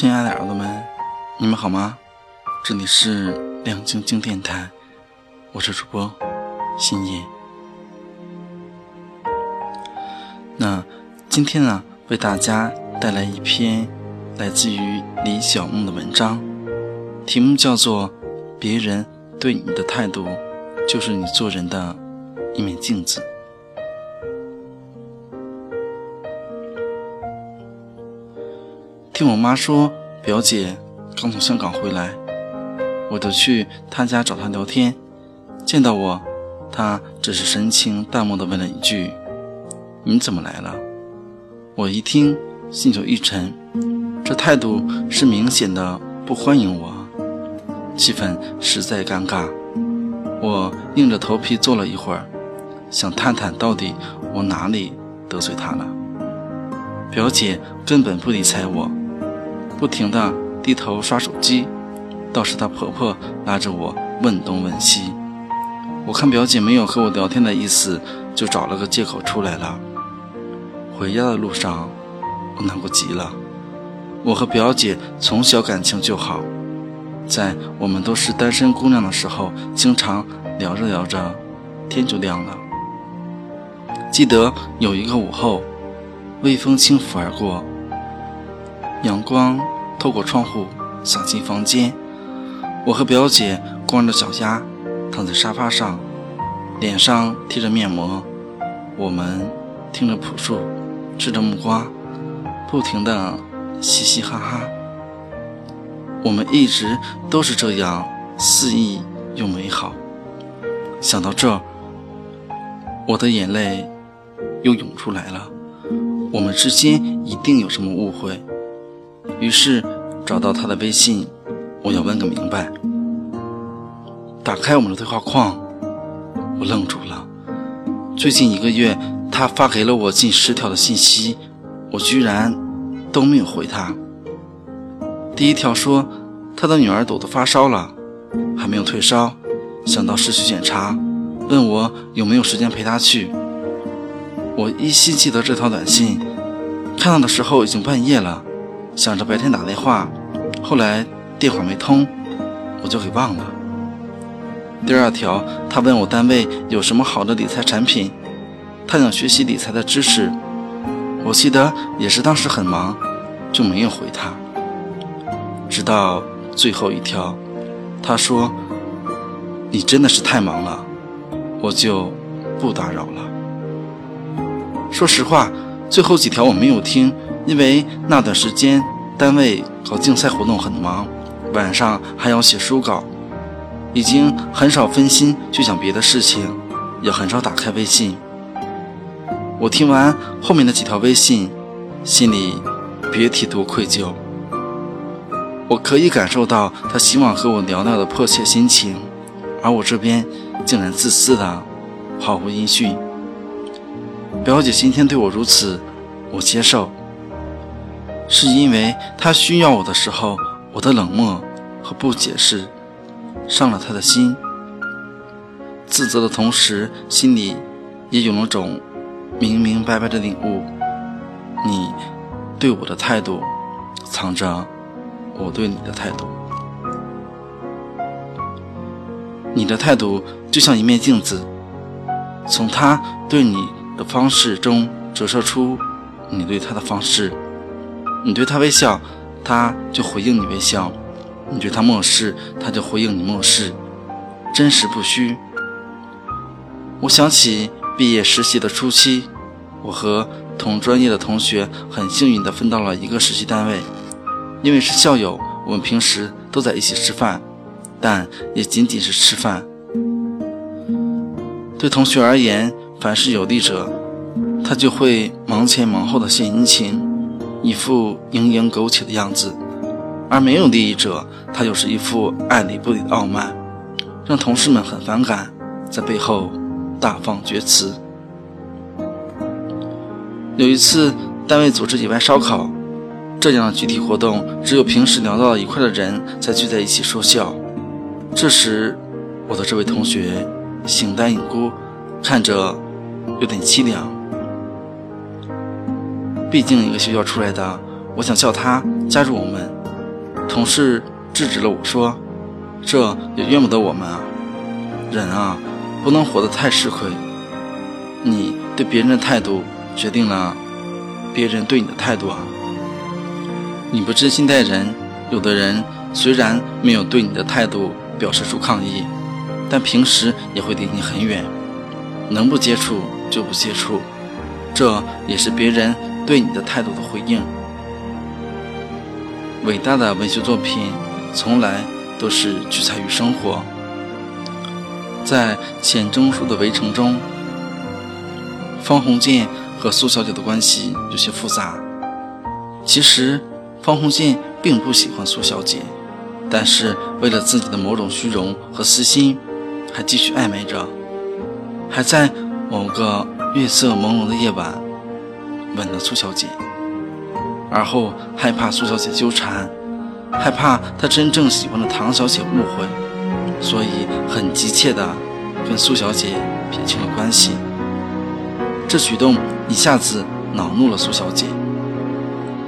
亲爱的耳朵们，你们好吗？这里是亮晶晶电台，我是主播新叶。那今天呢，为大家带来一篇来自于李小梦的文章，题目叫做《别人对你的态度，就是你做人的一面镜子》。听我妈说，表姐刚从香港回来，我就去她家找她聊天。见到我，她只是神情淡漠地问了一句：“你怎么来了？”我一听，心就一沉，这态度是明显的不欢迎我，气氛实在尴尬。我硬着头皮坐了一会儿，想探探到底我哪里得罪她了。表姐根本不理睬我。不停地低头刷手机，倒是她婆婆拉着我问东问西。我看表姐没有和我聊天的意思，就找了个借口出来了。回家的路上，我难过极了。我和表姐从小感情就好，在我们都是单身姑娘的时候，经常聊着聊着，天就亮了。记得有一个午后，微风轻拂而过。阳光透过窗户洒进房间，我和表姐光着脚丫躺在沙发上，脸上贴着面膜。我们听着朴树，吃着木瓜，不停的嘻嘻哈哈。我们一直都是这样肆意又美好。想到这儿，我的眼泪又涌出来了。我们之间一定有什么误会。于是找到他的微信，我要问个明白。打开我们的对话框，我愣住了。最近一个月，他发给了我近十条的信息，我居然都没有回他。第一条说他的女儿抖得发烧了，还没有退烧，想到市区检查，问我有没有时间陪他去。我依稀记得这条短信，看到的时候已经半夜了。想着白天打电话，后来电话没通，我就给忘了。第二条，他问我单位有什么好的理财产品，他想学习理财的知识。我记得也是当时很忙，就没有回他。直到最后一条，他说：“你真的是太忙了，我就不打扰了。”说实话，最后几条我没有听。因为那段时间单位搞竞赛活动很忙，晚上还要写书稿，已经很少分心去想别的事情，也很少打开微信。我听完后面的几条微信，心里别提多愧疚。我可以感受到他希望和我聊聊的迫切心情，而我这边竟然自私的毫无音讯。表姐今天对我如此，我接受。是因为他需要我的时候，我的冷漠和不解释伤了他的心。自责的同时，心里也有了种明明白白的领悟：你对我的态度，藏着我对你的态度。你的态度就像一面镜子，从他对你的方式中折射出你对他的方式。你对他微笑，他就回应你微笑；你对他漠视，他就回应你漠视。真实不虚。我想起毕业实习的初期，我和同专业的同学很幸运地分到了一个实习单位，因为是校友，我们平时都在一起吃饭，但也仅仅是吃饭。对同学而言，凡是有利者，他就会忙前忙后的献殷勤。一副蝇营苟且的样子，而没有利益者，他又是一副爱理不理的傲慢，让同事们很反感，在背后大放厥词。有一次，单位组织野外烧烤，这样的集体活动，只有平时聊到一块的人才聚在一起说笑。这时，我的这位同学形单影孤，看着有点凄凉。毕竟一个学校出来的，我想叫他加入我们，同事制止了我说：“这也怨不得我们啊，人啊，不能活得太吃亏。你对别人的态度，决定了别人对你的态度啊。你不真心待人，有的人虽然没有对你的态度表示出抗议，但平时也会离你很远，能不接触就不接触，这也是别人对你的态度的回应。”伟大的文学作品从来都是取材于生活。在钱钟书的《围城》中，方鸿渐和苏小姐的关系有些复杂。其实，方鸿渐并不喜欢苏小姐，但是为了自己的某种虚荣和私心，还继续暧昧着，还在某个月色朦胧的夜晚吻了苏小姐。而后害怕苏小姐纠缠，害怕他真正喜欢的唐小姐误会，所以很急切地跟苏小姐撇清了关系。这举动一下子恼怒了苏小姐，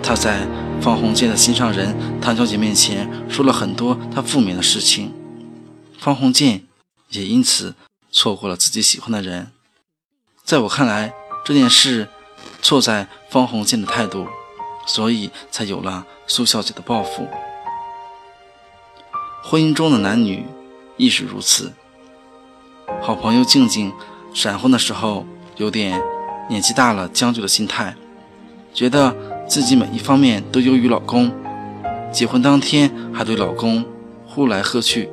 她在方鸿渐的心上人唐小姐面前说了很多她负面的事情，方鸿渐也因此错过了自己喜欢的人。在我看来，这件事错在方鸿渐的态度。所以才有了苏小姐的报复。婚姻中的男女亦是如此。好朋友静静闪婚的时候，有点年纪大了将就的心态，觉得自己每一方面都优于老公。结婚当天还对老公呼来喝去。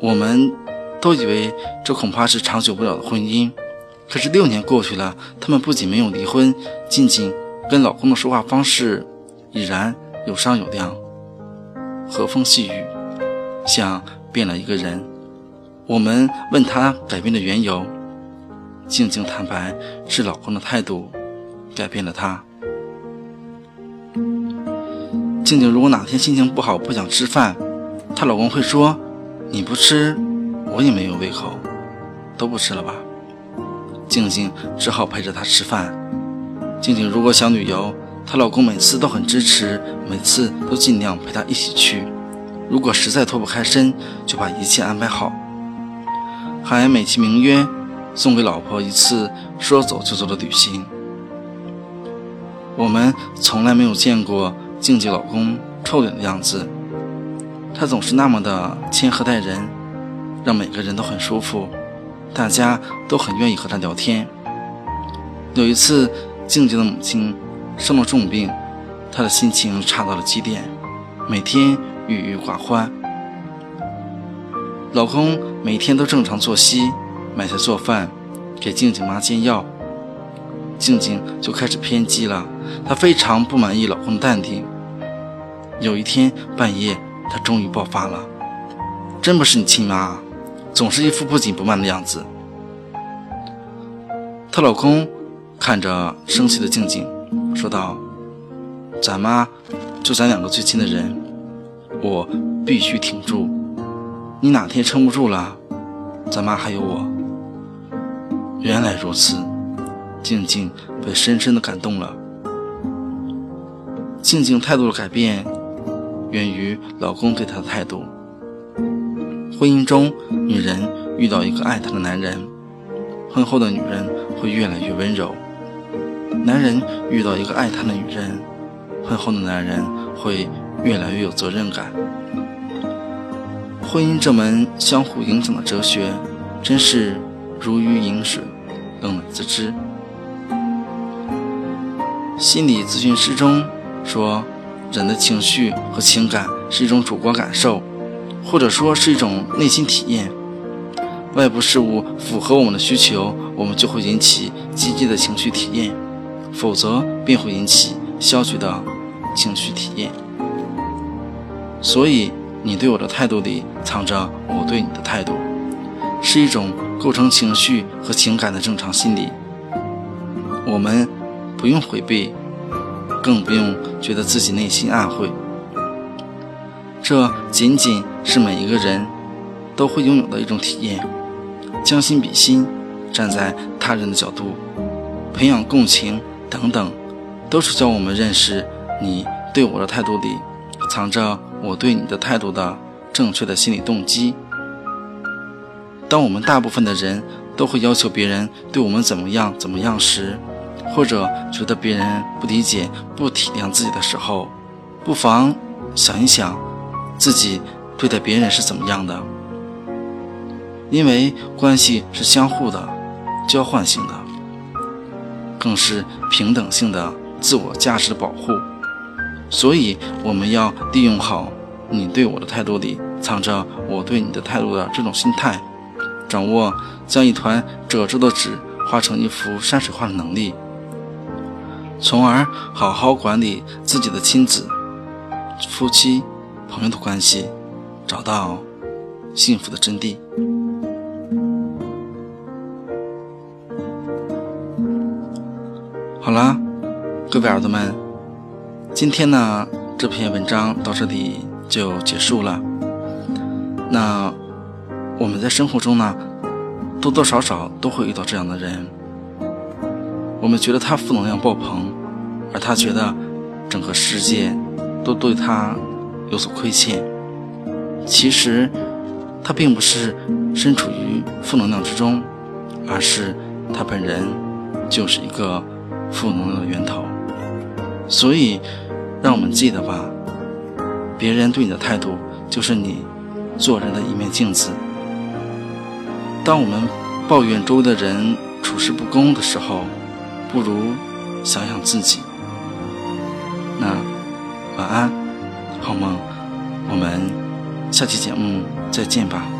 我们都以为这恐怕是长久不了的婚姻，可是六年过去了，他们不仅没有离婚，静静。跟老公的说话方式已然有商有量，和风细雨，像变了一个人。我们问他改变的缘由，静静坦白是老公的态度改变了她。静静如果哪天心情不好不想吃饭，她老公会说：“你不吃，我也没有胃口，都不吃了吧。”静静只好陪着他吃饭。静静如果想旅游，她老公每次都很支持，每次都尽量陪她一起去。如果实在脱不开身，就把一切安排好，还美其名曰送给老婆一次说走就走的旅行。我们从来没有见过静静老公臭脸的样子，他总是那么的谦和待人，让每个人都很舒服，大家都很愿意和他聊天。有一次。静静的母亲生了重病，她的心情差到了极点，每天郁郁寡欢。老公每天都正常作息，买菜做饭，给静静妈煎药。静静就开始偏激了，她非常不满意老公的淡定。有一天半夜，她终于爆发了：“真不是你亲妈，总是一副不紧不慢的样子。”她老公。看着生气的静静，说道：“咱妈就咱两个最亲的人，我必须挺住。你哪天撑不住了，咱妈还有我。”原来如此，静静被深深的感动了。静静态度的改变，源于老公对她的态度。婚姻中，女人遇到一个爱她的男人，婚后的女人会越来越温柔。男人遇到一个爱他的女人，婚后的男人会越来越有责任感。婚姻这门相互影响的哲学，真是如鱼饮水，冷暖自知。心理咨询师中说，人的情绪和情感是一种主观感受，或者说是一种内心体验。外部事物符合我们的需求，我们就会引起积极的情绪体验。否则便会引起消极的情绪体验。所以，你对我的态度里藏着我对你的态度，是一种构成情绪和情感的正常心理。我们不用回避，更不用觉得自己内心暗晦。这仅仅是每一个人都会拥有的一种体验。将心比心，站在他人的角度，培养共情。等等，都是教我们认识你对我的态度里藏着我对你的态度的正确的心理动机。当我们大部分的人都会要求别人对我们怎么样怎么样时，或者觉得别人不理解、不体谅自己的时候，不妨想一想，自己对待别人是怎么样的。因为关系是相互的、交换性的，更是平等性的自我价值的保护。所以，我们要利用好你对我的态度里藏着我对你的态度的这种心态，掌握将一团褶皱的纸画成一幅山水画的能力，从而好好管理自己的亲子、夫妻、朋友的关系，找到幸福的真谛。好啦，各位耳朵们。今天呢，这篇文章到这里就结束了。那我们在生活中呢，多多少少都会遇到这样的人。我们觉得他负能量爆棚，而他觉得整个世界都对他有所亏欠。其实他并不是身处于负能量之中，而是他本人就是一个负能量的源头。所以。让我们记得吧，别人对你的态度就是你做人的一面镜子。当我们抱怨周围的人处事不公的时候，不如想想自己。那晚安，好梦，我们下期节目再见吧。